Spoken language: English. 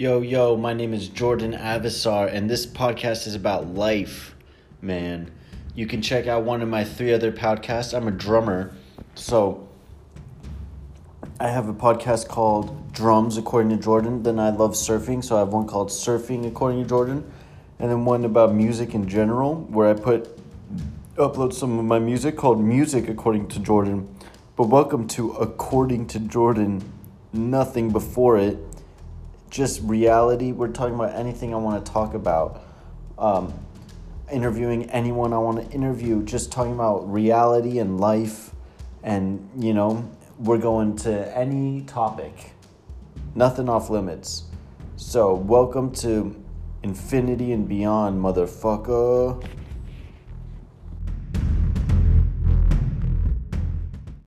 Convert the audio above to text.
Yo, yo, my name is Jordan Avisar, and this podcast is about life, man. You can check out one of my three other podcasts. I'm a drummer, so I have a podcast called Drums According to Jordan. Then I love surfing, so I have one called Surfing According to Jordan, and then one about music in general, where I put upload some of my music called Music According to Jordan. But welcome to According to Jordan, nothing before it, just reality. We're talking about anything I want to talk about. Um, interviewing anyone I want to interview, just talking about reality and life, and you know, we're going to any topic, nothing off limits. So, welcome to infinity and beyond, motherfucker.